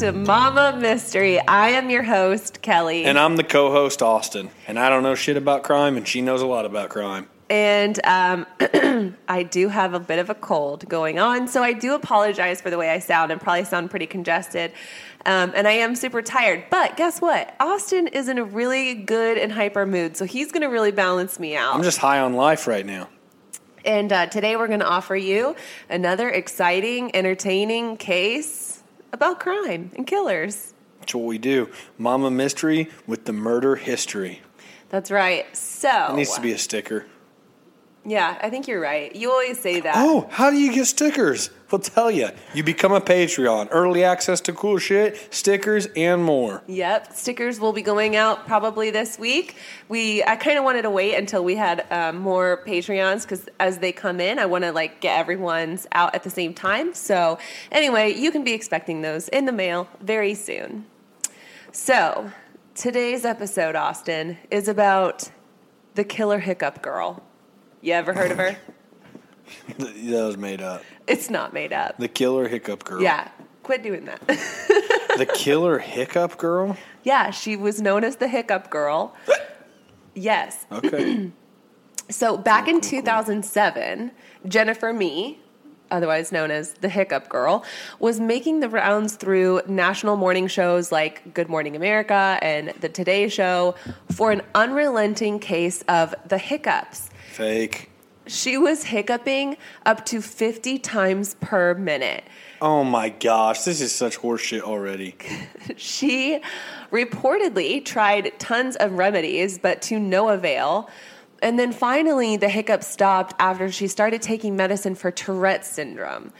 to Mama Mystery. I am your host, Kelly. And I'm the co-host Austin, and I don't know shit about crime, and she knows a lot about crime. And um, I do have a bit of a cold going on, so I do apologize for the way I sound and probably sound pretty congested. Um, and I am super tired. But guess what? Austin is in a really good and hyper mood, so he's going to really balance me out. I'm just high on life right now. And uh, today we're going to offer you another exciting, entertaining case about crime and killers. That's what we do. Mama Mystery with the murder history. That's right. So It needs to be a sticker. Yeah, I think you're right. You always say that. Oh, how do you get stickers? We'll tell you. You become a Patreon. Early access to cool shit, stickers, and more. Yep, stickers will be going out probably this week. We I kind of wanted to wait until we had um, more Patreons because as they come in, I want to like get everyone's out at the same time. So anyway, you can be expecting those in the mail very soon. So today's episode, Austin, is about the killer hiccup girl. You ever heard of her? that was made up. It's not made up. The killer hiccup girl. Yeah, quit doing that. The killer hiccup girl? yeah, she was known as the hiccup girl. Yes. Okay. So back in 2007, Jennifer Mee, otherwise known as the Hiccup Girl, was making the rounds through national morning shows like Good Morning America and The Today Show for an unrelenting case of the hiccups. Fake. She was hiccuping up to 50 times per minute. Oh my gosh, this is such horseshit already. She reportedly tried tons of remedies, but to no avail. And then finally, the hiccups stopped after she started taking medicine for Tourette's syndrome.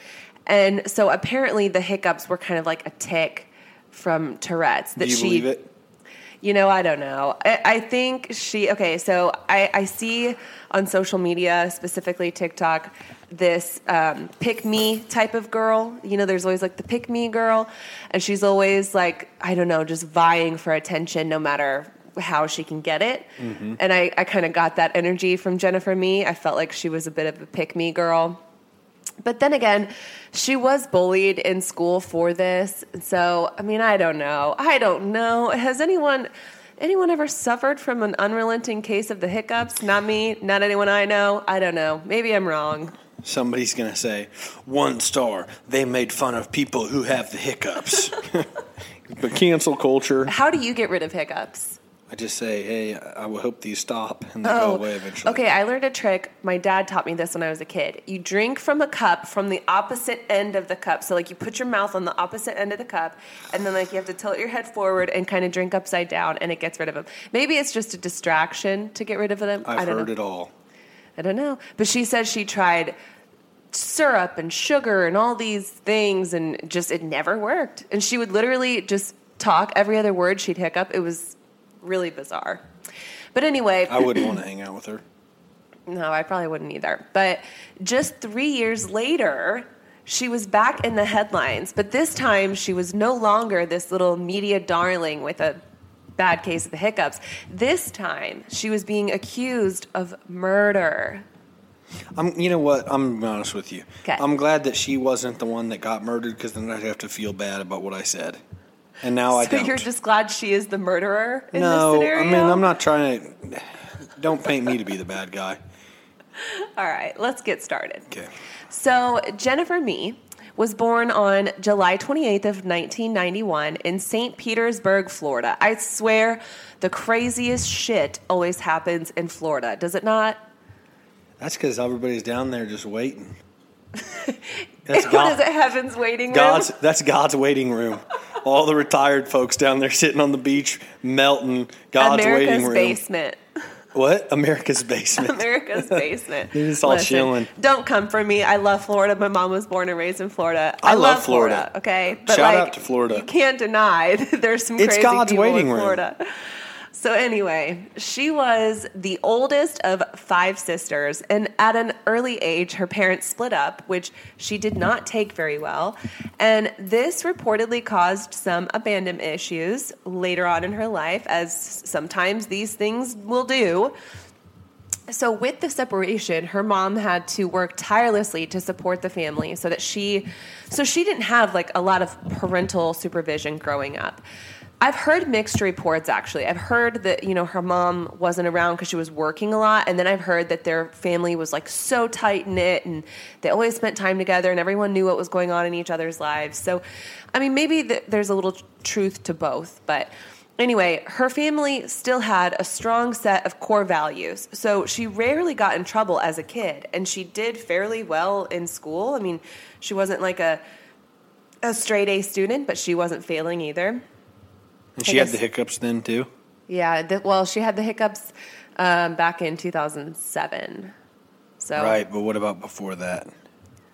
And so apparently, the hiccups were kind of like a tick from Tourette's. That Do you she, believe it? You know, I don't know. I, I think she, okay, so I, I see on social media, specifically TikTok, this um, pick me type of girl. You know, there's always like the pick me girl, and she's always like, I don't know, just vying for attention no matter how she can get it. And I, I kind of got that energy from Jennifer Mee. I felt like she was a bit of a pick me girl. But then again, she was bullied in school for this. So, I mean, I don't know. I don't know. Has anyone anyone ever suffered from an unrelenting case of the hiccups? Not me, not anyone I know. I don't know. Maybe I'm wrong. Somebody's going to say, one star, they made fun of people who have the hiccups. but cancel culture, How do you get rid of hiccups? I just say, hey, I will hope these stop and they go oh, away eventually. Oh, okay. I learned a trick. My dad taught me this when I was a kid. You drink from a cup from the opposite end of the cup. So, like, you put your mouth on the opposite end of the cup, and then, like, you have to tilt your head forward and kind of drink upside down, and it gets rid of them. Maybe it's just a distraction to get rid of them. I've I don't heard know. it all. I don't know. But she says she tried syrup and sugar and all these things, and just it never worked. And she would literally just talk every other word she'd hiccup. It was really bizarre. But anyway, I wouldn't want to hang out with her. no, I probably wouldn't either. But just three years later, she was back in the headlines. But this time, she was no longer this little media darling with a bad case of the hiccups. This time, she was being accused of murder. I'm, you know what? I'm honest with you. I'm glad that she wasn't the one that got murdered because then I'd have to feel bad about what I said. And now I so don't. you're just glad she is the murderer in no, this scenario? I mean I'm not trying to. Don't paint me to be the bad guy. All right, let's get started. Okay. So, Jennifer Mee was born on July 28th of 1991 in St. Petersburg, Florida. I swear the craziest shit always happens in Florida, does it not? That's because everybody's down there just waiting. That's what God- is it? Heaven's waiting room. God's that's God's waiting room. All the retired folks down there sitting on the beach melting. God's America's waiting room. basement. What? America's basement. America's basement. They're just all chilling. Don't come for me. I love Florida. My mom was born and raised in Florida. I love Florida. Okay, Shout out to Florida. You can't deny that there's some It's crazy God's people waiting in room. So anyway, she was the oldest of five sisters, and at an early age, her parents split up, which she did not take very well. And this reportedly caused some abandonment issues later on in her life, as sometimes these things will do. So, with the separation, her mom had to work tirelessly to support the family so that she, so she didn't have like a lot of parental supervision growing up. I've heard mixed reports actually. I've heard that, you know, her mom wasn't around because she was working a lot. And then I've heard that their family was like so tight knit and they always spent time together and everyone knew what was going on in each other's lives. So, I mean, maybe th- there's a little truth to both, but Anyway, her family still had a strong set of core values. So she rarely got in trouble as a kid, and she did fairly well in school. I mean, she wasn't like a a straight A student, but she wasn't failing either. And she had the hiccups then too. Yeah, the, well, she had the hiccups um, back in 2007. So Right, but what about before that?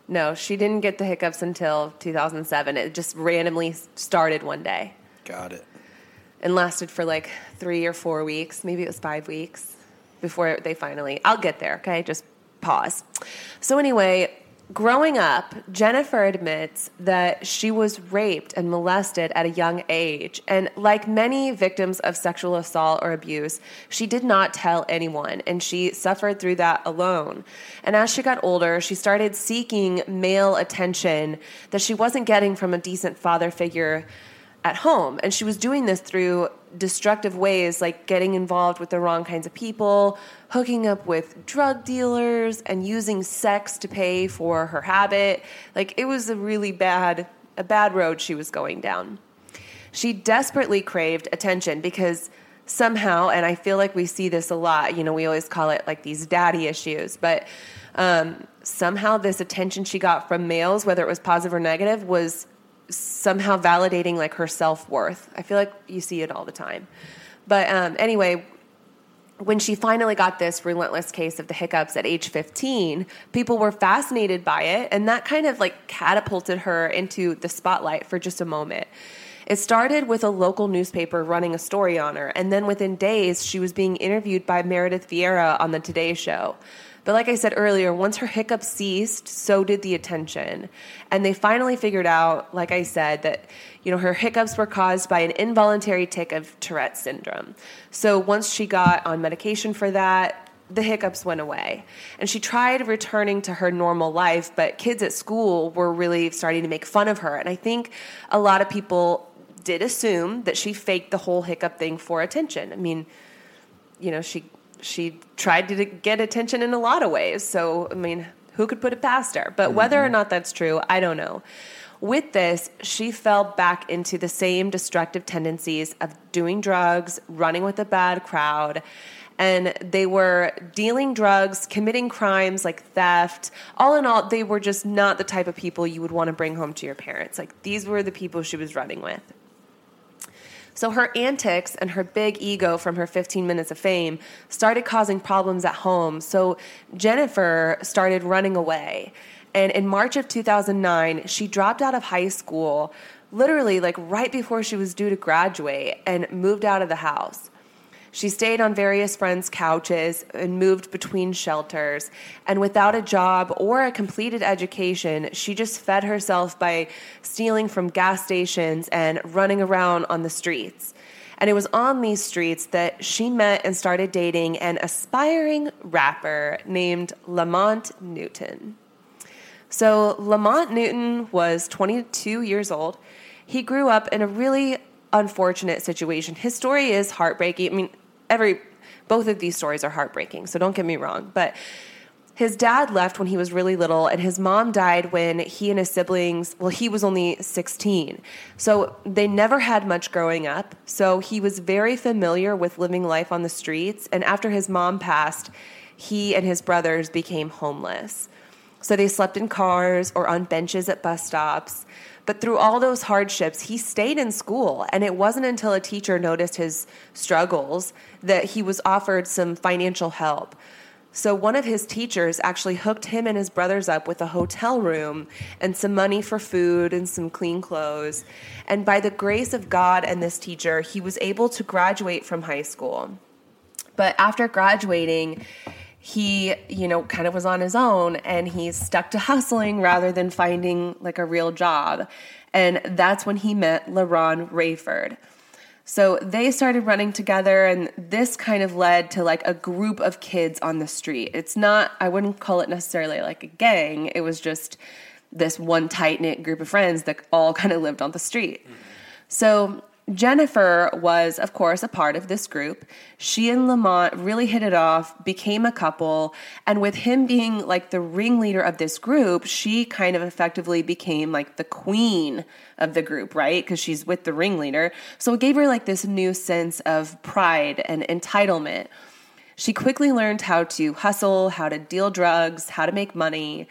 no, she didn't get the hiccups until 2007. It just randomly started one day. Got it. and lasted for like three or four weeks. Maybe it was five weeks before they finally. I'll get there, okay? Just pause. So, anyway, growing up, Jennifer admits that she was raped and molested at a young age. And like many victims of sexual assault or abuse, she did not tell anyone and she suffered through that alone. And as she got older, she started seeking male attention that she wasn't getting from a decent father figure at home. And she was doing this through destructive ways like getting involved with the wrong kinds of people, hooking up with drug dealers, and using sex to pay for her habit. Like it was a really bad a bad road she was going down. She desperately craved attention because somehow, and I feel like we see this a lot, you know, we always call it like these daddy issues, but um, somehow this attention she got from males, whether it was positive or negative, was somehow validating like her self worth. I feel like you see it all the time. But um, anyway, when she finally got this relentless case of the hiccups at age 15, people were fascinated by it, and that kind of like catapulted her into the spotlight for just a moment. It started with a local newspaper running a story on her, and then within days, she was being interviewed by Meredith Vieira on the Today Show. But like I said earlier, once her hiccups ceased, so did the attention. And they finally figured out, like I said, that you know her hiccups were caused by an involuntary tic of Tourette syndrome. So once she got on medication for that, the hiccups went away. And she tried returning to her normal life, but kids at school were really starting to make fun of her. And I think a lot of people did assume that she faked the whole hiccup thing for attention. I mean, you know, she she tried to get attention in a lot of ways. So, I mean, who could put it past her? But whether or mm-hmm. not that's true, I don't know. With this, she fell back into the same destructive tendencies of doing drugs, running with a bad crowd, and they were dealing drugs, committing crimes like theft. All in all, they were just not the type of people you would want to bring home to your parents. Like these were the people she was running with. So her antics and her big ego from her 15 minutes of fame started causing problems at home. So Jennifer started running away. And in March of 2009, she dropped out of high school, literally like right before she was due to graduate, and moved out of the house. She stayed on various friends' couches and moved between shelters. And without a job or a completed education, she just fed herself by stealing from gas stations and running around on the streets. And it was on these streets that she met and started dating an aspiring rapper named Lamont Newton. So, Lamont Newton was 22 years old. He grew up in a really unfortunate situation. His story is heartbreaking. I mean, every both of these stories are heartbreaking, so don't get me wrong, but his dad left when he was really little and his mom died when he and his siblings, well he was only 16. So they never had much growing up. So he was very familiar with living life on the streets and after his mom passed, he and his brothers became homeless. So they slept in cars or on benches at bus stops. But through all those hardships, he stayed in school. And it wasn't until a teacher noticed his struggles that he was offered some financial help. So one of his teachers actually hooked him and his brothers up with a hotel room and some money for food and some clean clothes. And by the grace of God and this teacher, he was able to graduate from high school. But after graduating, he, you know, kind of was on his own and he stuck to hustling rather than finding like a real job. And that's when he met LaRon Raiford. So they started running together, and this kind of led to like a group of kids on the street. It's not, I wouldn't call it necessarily like a gang, it was just this one tight knit group of friends that all kind of lived on the street. Mm-hmm. So Jennifer was, of course, a part of this group. She and Lamont really hit it off, became a couple, and with him being like the ringleader of this group, she kind of effectively became like the queen of the group, right? Because she's with the ringleader. So it gave her like this new sense of pride and entitlement. She quickly learned how to hustle, how to deal drugs, how to make money.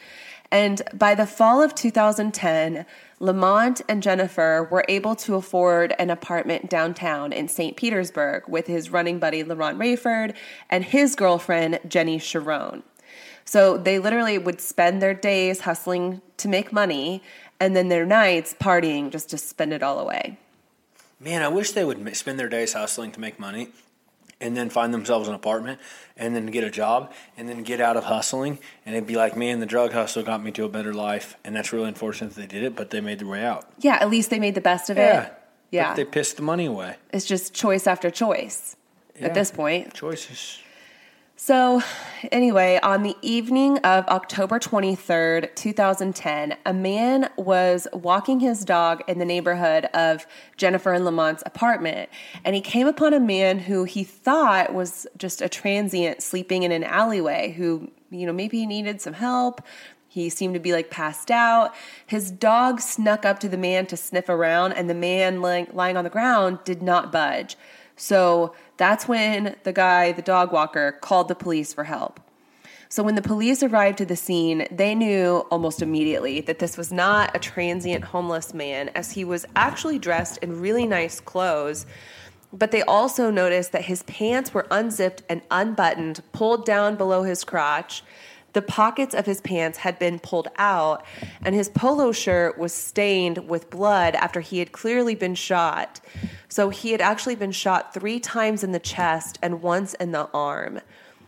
And by the fall of 2010, Lamont and Jennifer were able to afford an apartment downtown in St. Petersburg with his running buddy LaRon Raiford and his girlfriend Jenny Sharon. So they literally would spend their days hustling to make money and then their nights partying just to spend it all away. Man, I wish they would spend their days hustling to make money and then find themselves an apartment and then get a job and then get out of hustling and it'd be like man the drug hustle got me to a better life and that's really unfortunate that they did it but they made their way out yeah at least they made the best of yeah. it yeah Yeah. but they pissed the money away it's just choice after choice yeah. at this point choices so, anyway, on the evening of October 23rd, 2010, a man was walking his dog in the neighborhood of Jennifer and Lamont's apartment, and he came upon a man who he thought was just a transient sleeping in an alleyway who, you know, maybe he needed some help. He seemed to be like passed out. His dog snuck up to the man to sniff around, and the man lying, lying on the ground did not budge. So that's when the guy, the dog walker, called the police for help. So when the police arrived to the scene, they knew almost immediately that this was not a transient homeless man, as he was actually dressed in really nice clothes. But they also noticed that his pants were unzipped and unbuttoned, pulled down below his crotch. The pockets of his pants had been pulled out, and his polo shirt was stained with blood after he had clearly been shot. So he had actually been shot three times in the chest and once in the arm.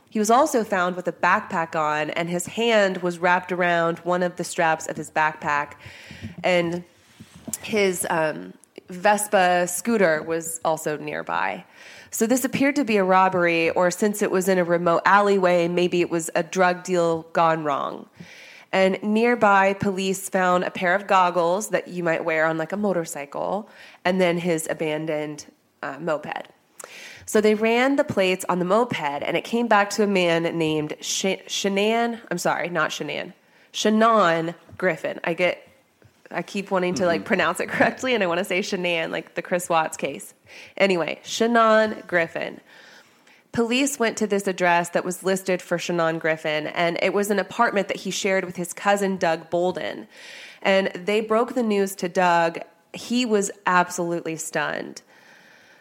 He was also found with a backpack on, and his hand was wrapped around one of the straps of his backpack. And his um, Vespa scooter was also nearby. So this appeared to be a robbery, or since it was in a remote alleyway, maybe it was a drug deal gone wrong. And nearby, police found a pair of goggles that you might wear on like a motorcycle, and then his abandoned uh, moped. So they ran the plates on the moped, and it came back to a man named Sh- Shanann. I'm sorry, not Shanann. Shannon Griffin. I get, I keep wanting to like mm-hmm. pronounce it correctly, and I want to say Shanann, like the Chris Watts case. Anyway, Shannon Griffin. Police went to this address that was listed for Shannon Griffin, and it was an apartment that he shared with his cousin Doug Bolden. And they broke the news to Doug. He was absolutely stunned.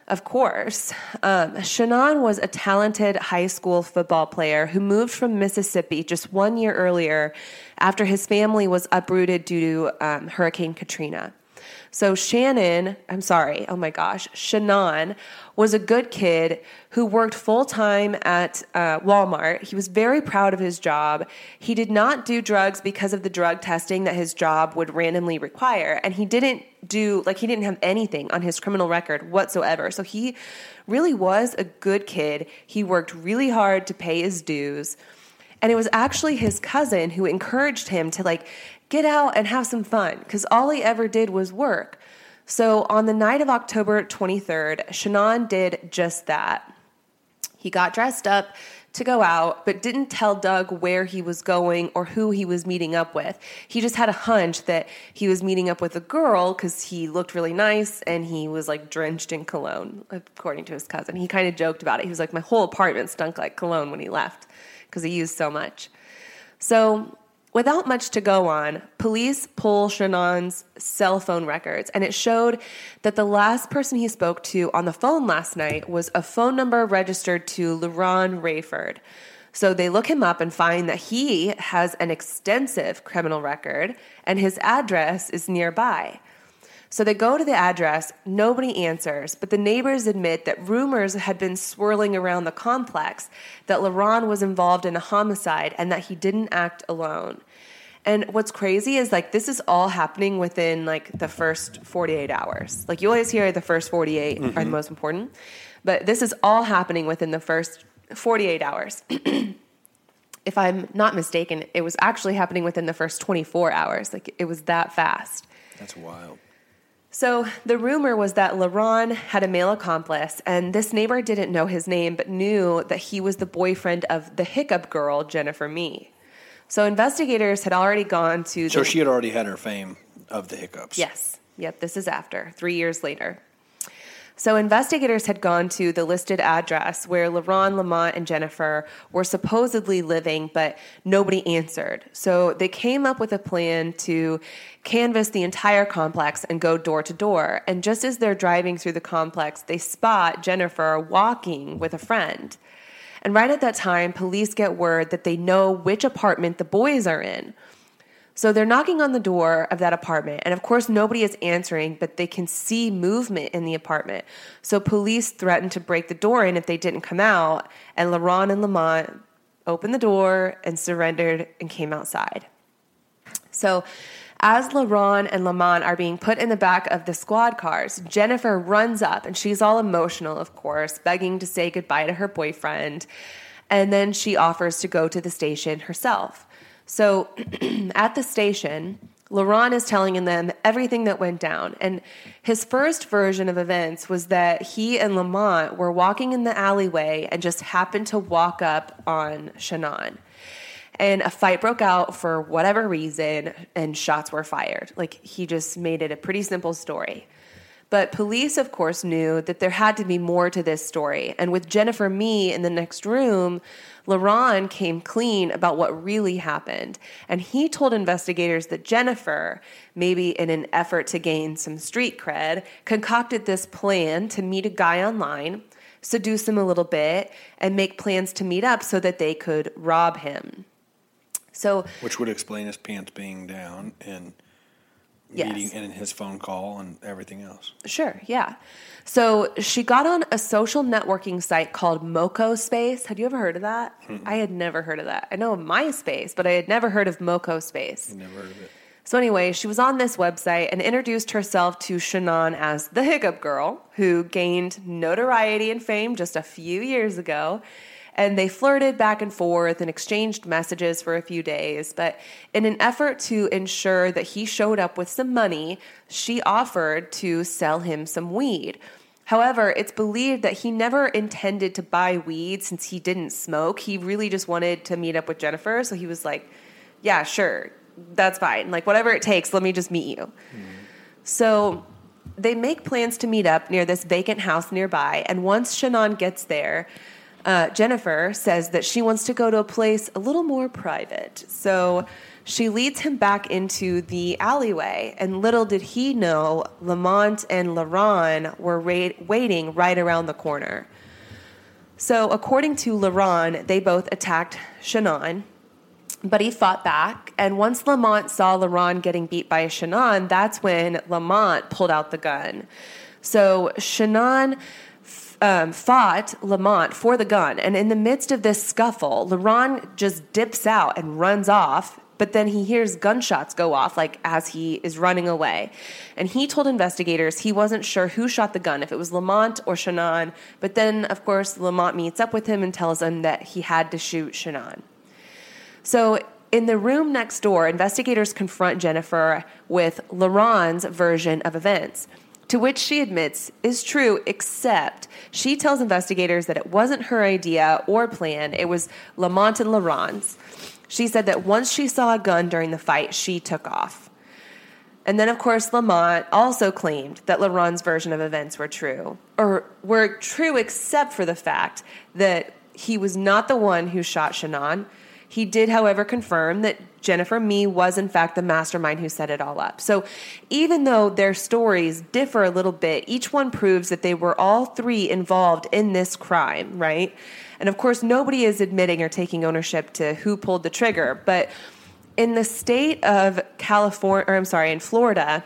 Of course, um, Shannon was a talented high school football player who moved from Mississippi just one year earlier after his family was uprooted due to um, Hurricane Katrina. So Shannon, I'm sorry, oh my gosh, Shannon was a good kid who worked full time at uh, Walmart. He was very proud of his job. He did not do drugs because of the drug testing that his job would randomly require. And he didn't do, like, he didn't have anything on his criminal record whatsoever. So he really was a good kid. He worked really hard to pay his dues. And it was actually his cousin who encouraged him to like get out and have some fun because all he ever did was work. So on the night of October 23rd, Shannon did just that. He got dressed up to go out, but didn't tell Doug where he was going or who he was meeting up with. He just had a hunch that he was meeting up with a girl because he looked really nice and he was like drenched in cologne, according to his cousin. He kind of joked about it. He was like, My whole apartment stunk like cologne when he left because he used so much. So Without much to go on, police pull Shanann's cell phone records, and it showed that the last person he spoke to on the phone last night was a phone number registered to LaRon Raiford. So they look him up and find that he has an extensive criminal record, and his address is nearby. So they go to the address, nobody answers, but the neighbors admit that rumors had been swirling around the complex that LaRon was involved in a homicide and that he didn't act alone. And what's crazy is like this is all happening within like the first 48 hours. Like you always hear the first 48 mm-hmm. are the most important, but this is all happening within the first 48 hours. if I'm not mistaken, it was actually happening within the first 24 hours. Like it was that fast. That's wild. So the rumor was that LaRon had a male accomplice, and this neighbor didn't know his name, but knew that he was the boyfriend of the hiccup girl, Jennifer Mee. So investigators had already gone to. So she had already had her fame of the hiccups. Yes. Yep. This is after three years later. So investigators had gone to the listed address where LaRon, Lamont, and Jennifer were supposedly living, but nobody answered. So they came up with a plan to canvass the entire complex and go door to door. And just as they're driving through the complex, they spot Jennifer walking with a friend. And right at that time, police get word that they know which apartment the boys are in. So they're knocking on the door of that apartment. And of course, nobody is answering, but they can see movement in the apartment. So police threatened to break the door in if they didn't come out. And LaRon and Lamont opened the door and surrendered and came outside. So as LaRon and Lamont are being put in the back of the squad cars, Jennifer runs up and she's all emotional, of course, begging to say goodbye to her boyfriend. And then she offers to go to the station herself. So at the station, LaRon is telling them everything that went down. And his first version of events was that he and Lamont were walking in the alleyway and just happened to walk up on Shannon. And a fight broke out for whatever reason, and shots were fired. Like, he just made it a pretty simple story. But police, of course, knew that there had to be more to this story. And with Jennifer Mee in the next room, LaRon came clean about what really happened. And he told investigators that Jennifer, maybe in an effort to gain some street cred, concocted this plan to meet a guy online, seduce him a little bit, and make plans to meet up so that they could rob him. So, which would explain his pants being down and yes. meeting and his phone call and everything else. Sure, yeah. So she got on a social networking site called Moco Space. Had you ever heard of that? Mm-mm. I had never heard of that. I know of MySpace, but I had never heard of Moco Space. Never heard of it. So anyway, she was on this website and introduced herself to Shanann as the Hiccup Girl, who gained notoriety and fame just a few years ago and they flirted back and forth and exchanged messages for a few days. But in an effort to ensure that he showed up with some money, she offered to sell him some weed. However, it's believed that he never intended to buy weed since he didn't smoke. He really just wanted to meet up with Jennifer. So he was like, Yeah, sure, that's fine. Like, whatever it takes, let me just meet you. Mm. So they make plans to meet up near this vacant house nearby. And once Shannon gets there, uh, Jennifer says that she wants to go to a place a little more private. So she leads him back into the alleyway, and little did he know Lamont and LaRon were ra- waiting right around the corner. So, according to LaRon, they both attacked Shannon, but he fought back. And once Lamont saw LaRon getting beat by Shannon, that's when Lamont pulled out the gun. So, Shanann um, fought Lamont for the gun. And in the midst of this scuffle, LaRon just dips out and runs off. But then he hears gunshots go off, like as he is running away. And he told investigators he wasn't sure who shot the gun, if it was Lamont or Shannon. But then, of course, Lamont meets up with him and tells him that he had to shoot Shannon. So in the room next door, investigators confront Jennifer with LaRon's version of events to which she admits is true, except she tells investigators that it wasn't her idea or plan, it was Lamont and LaRon's. She said that once she saw a gun during the fight, she took off. And then, of course, Lamont also claimed that LaRon's version of events were true, or were true except for the fact that he was not the one who shot Shanann. He did, however, confirm that Jennifer Mee was, in fact, the mastermind who set it all up. So, even though their stories differ a little bit, each one proves that they were all three involved in this crime, right? And of course, nobody is admitting or taking ownership to who pulled the trigger. But in the state of California, or I'm sorry, in Florida,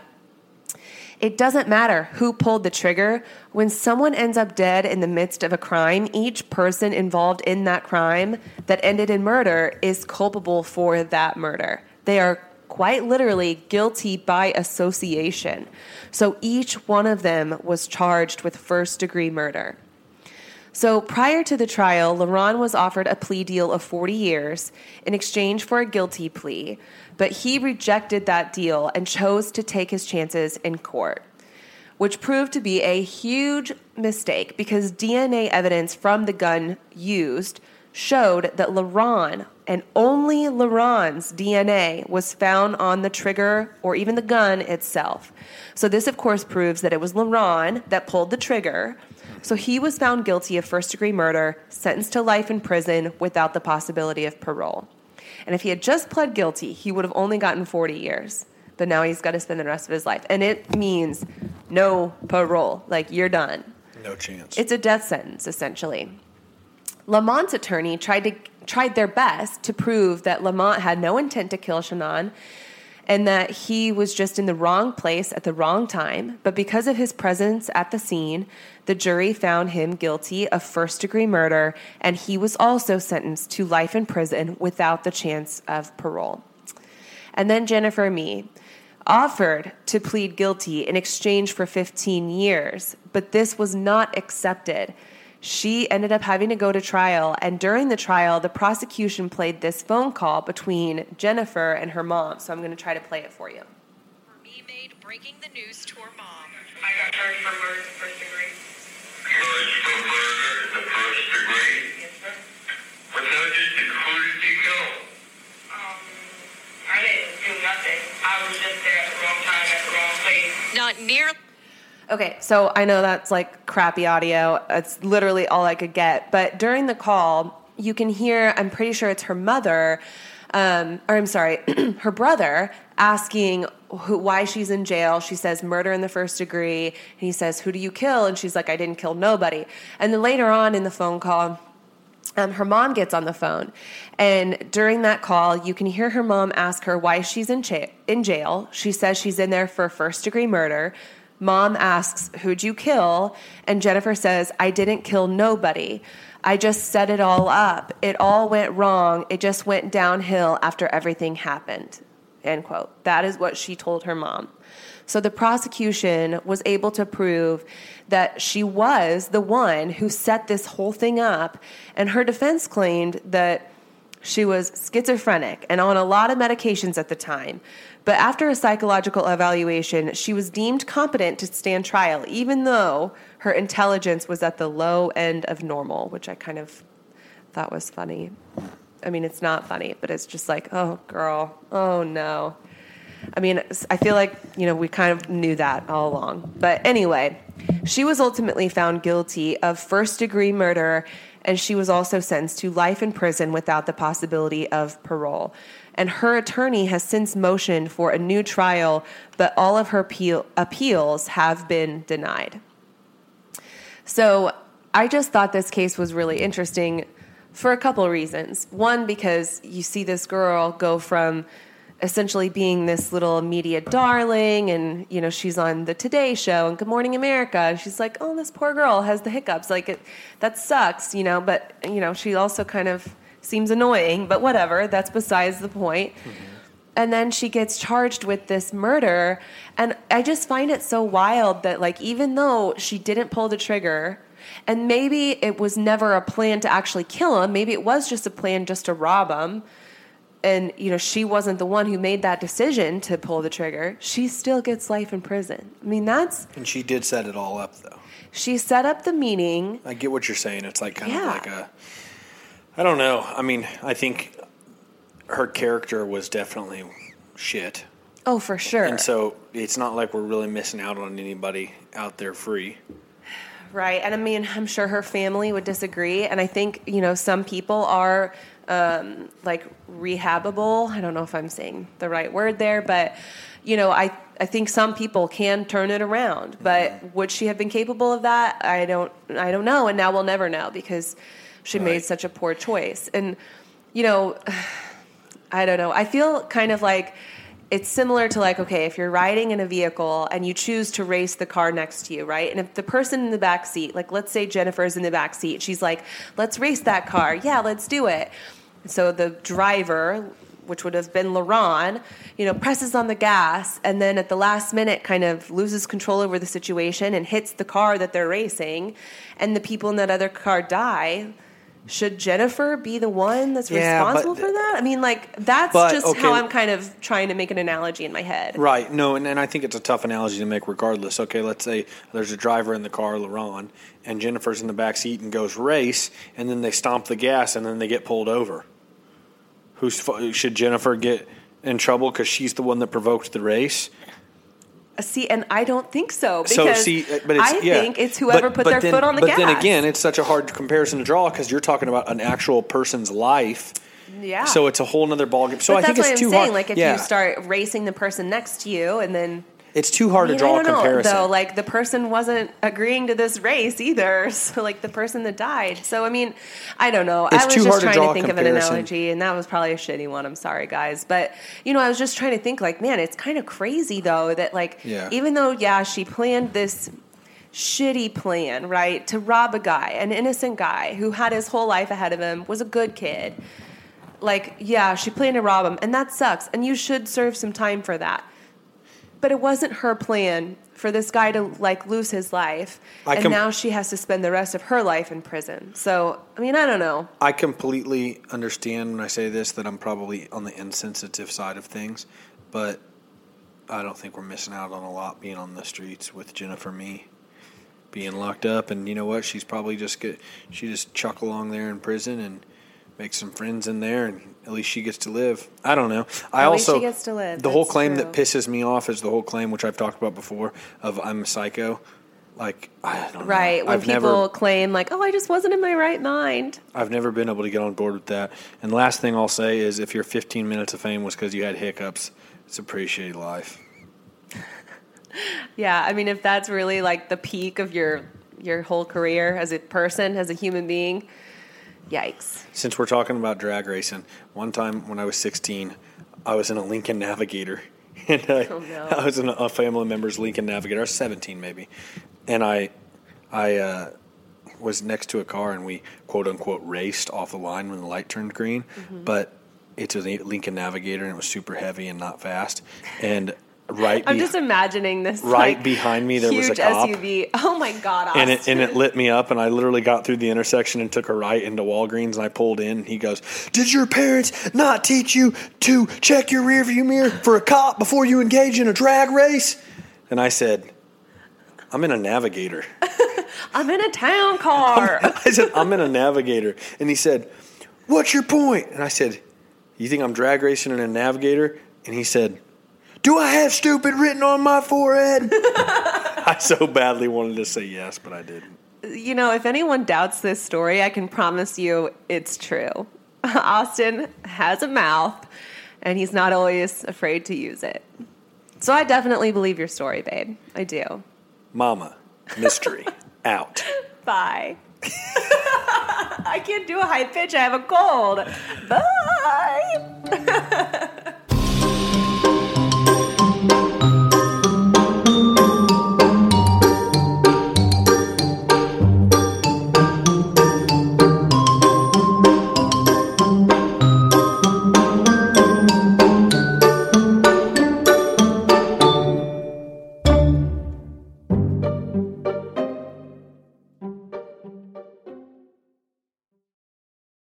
it doesn't matter who pulled the trigger. When someone ends up dead in the midst of a crime, each person involved in that crime that ended in murder is culpable for that murder. They are quite literally guilty by association. So each one of them was charged with first degree murder. So prior to the trial, LaRon was offered a plea deal of 40 years in exchange for a guilty plea, but he rejected that deal and chose to take his chances in court, which proved to be a huge mistake because DNA evidence from the gun used showed that LaRon and only LaRon's DNA was found on the trigger or even the gun itself. So this of course proves that it was LaRon that pulled the trigger so he was found guilty of first degree murder, sentenced to life in prison without the possibility of parole. And if he had just pled guilty, he would have only gotten 40 years. But now he's got to spend the rest of his life. And it means no parole. Like, you're done. No chance. It's a death sentence, essentially. Lamont's attorney tried to tried their best to prove that Lamont had no intent to kill Shannon and that he was just in the wrong place at the wrong time. But because of his presence at the scene, the jury found him guilty of first degree murder, and he was also sentenced to life in prison without the chance of parole. And then Jennifer Mee offered to plead guilty in exchange for 15 years, but this was not accepted she ended up having to go to trial. And during the trial, the prosecution played this phone call between Jennifer and her mom. So I'm going to try to play it for you. For me, made breaking the news to her mom. I got charged for murder the first degree. Charged for murder the first degree? Yes, sir. What the hell did you, who did you kill? Um, I didn't do nothing. I was just there at the wrong time, at the wrong place. Not nearly. Okay, so I know that's like crappy audio. It's literally all I could get. But during the call, you can hear, I'm pretty sure it's her mother, um, or I'm sorry, her brother asking who, why she's in jail. She says, murder in the first degree. And he says, Who do you kill? And she's like, I didn't kill nobody. And then later on in the phone call, um, her mom gets on the phone. And during that call, you can hear her mom ask her why she's in, cha- in jail. She says she's in there for first degree murder. Mom asks, Who'd you kill? And Jennifer says, I didn't kill nobody. I just set it all up. It all went wrong. It just went downhill after everything happened. End quote. That is what she told her mom. So the prosecution was able to prove that she was the one who set this whole thing up. And her defense claimed that she was schizophrenic and on a lot of medications at the time. But after a psychological evaluation, she was deemed competent to stand trial, even though her intelligence was at the low end of normal, which I kind of thought was funny. I mean, it's not funny, but it's just like, oh, girl, oh no. I mean, I feel like, you know, we kind of knew that all along. But anyway, she was ultimately found guilty of first degree murder, and she was also sentenced to life in prison without the possibility of parole and her attorney has since motioned for a new trial, but all of her appeal, appeals have been denied. So I just thought this case was really interesting for a couple reasons. One, because you see this girl go from essentially being this little media darling and you know she's on the today show and good morning america she's like oh this poor girl has the hiccups like it that sucks you know but you know she also kind of seems annoying, but whatever, that's besides the point. Mm-hmm. And then she gets charged with this murder. And I just find it so wild that, like, even though she didn't pull the trigger, and maybe it was never a plan to actually kill him, maybe it was just a plan just to rob him. And, you know, she wasn't the one who made that decision to pull the trigger. She still gets life in prison. I mean, that's. And she did set it all up, though. She set up the meeting. I get what you're saying. It's like kind Yeah. of like a. I don't know. I mean, I think her character was definitely shit. Oh, for sure. And so it's not like we're really missing out on anybody out there free. Right. And I mean, I'm sure her family would disagree. And I think, you know, some people are um, like rehabable. I don't know if I'm saying the right word there, but you know, I I think some people can turn it around. But would she have been capable of that? I don't I don't know, and now we'll never know because she made such a poor choice. And you know, I don't know. I feel kind of like it's similar to like okay, if you're riding in a vehicle and you choose to race the car next to you, right? And if the person in the back seat, like let's say Jennifer's in the back seat, she's like, "Let's race that car." Yeah, let's do it. So the driver, which would have been LaRon, you know, presses on the gas and then at the last minute kind of loses control over the situation and hits the car that they're racing and the people in that other car die. Should Jennifer be the one that's Yeah, but responsible for that? I mean, like that's But, just okay. how I'm kind of trying to make an analogy in my head. Right. No, and, and I think it's a tough analogy to make regardless. Okay, let's say there's a driver in the car, LaRon, and Jennifer's in the back seat and goes race, and then they stomp the gas, and then they get pulled over. Who's fu- should Jennifer get in trouble because she's the one that provoked the race? See, and I don't think so because so see, uh, but it's, I yeah. think it's whoever But- put but their then- foot on the but gas. then again, it's such a hard comparison to draw because you're talking about an actual person's life. yeah. So it's a whole other ballgame. So but I think that's it's what I'm too saying. hard. Like if yeah, you start racing the person next to you, and then it's too hard I mean, to draw I a don't know, comparison. though. Like the person wasn't agreeing to this race either. So like the person that died. So I mean, I don't know. It's I was too just hard to trying draw to a think of an analogy, and that was probably a shitty one. I'm sorry, guys, but you know, I was just trying to think. Like, man, it's kind of crazy though that like Yeah. even though yeah, she planned this shitty plan, right, to rob a guy, an innocent guy who had his whole life ahead of him, was a good kid. Like, yeah, she planned to rob him, and that sucks, and you should serve some time for that. But it wasn't her plan for this guy to like lose his life, I and com- now she has to spend the rest of her life in prison. So, I mean, I don't know. I completely understand when I say this that I'm probably on the insensitive side of things, but I don't think we're missing out on a lot being on the streets with Jennifer Mee being locked up and you know what she's probably just get she just chuck along there in prison and make some friends in there and at least she gets to live. I don't know. I At also she gets to live. the whole claim true. that pisses me off is the whole claim which I've talked about before of I'm a psycho. Like I don't Right. know. When I've people never claim, like, oh, I just wasn't in my right mind. I've never been able to get on board with that. And the last thing I'll say is if your 15 minutes of fame was because you had hiccups, it's a pretty shitty life. Yeah. I mean, if that's really like the peak of your your whole career as a person, as a human being, yikes. Since we're talking about drag racing, one time when I was 16, I was in a Lincoln Navigator. And I, Oh, no. I was in a family member's Lincoln Navigator. I was 17 maybe. And I, I uh, was next to a car and we quote unquote raced off the line when the light turned green. Mm-hmm. But it's a Lincoln Navigator and it was super heavy and not fast. And right I'm be- just imagining this. Right like, behind me, there was a huge cop. SUV. Oh my god! Austin. and it, and it lit me up, and I literally got through the intersection and took a right into Walgreens, and I pulled in. And he goes, "Did your parents not teach you to check your rearview mirror for a cop before you engage in a drag race?" And I said, "I'm in a Navigator." I'm in a town car. I said, "I'm in a Navigator," and he said, "What's your point?" And I said, "You think I'm drag racing in a Navigator?" And he said. Do I have stupid written on my forehead? I so badly wanted to say yes, but I didn't. you know, if anyone doubts this story, I can promise you it's true. Austin has a mouth, and he's not always afraid to use it. So I definitely believe your story, babe. I do. Mama, mystery, out. Bye. I can't do a high pitch. I have a cold. Bye.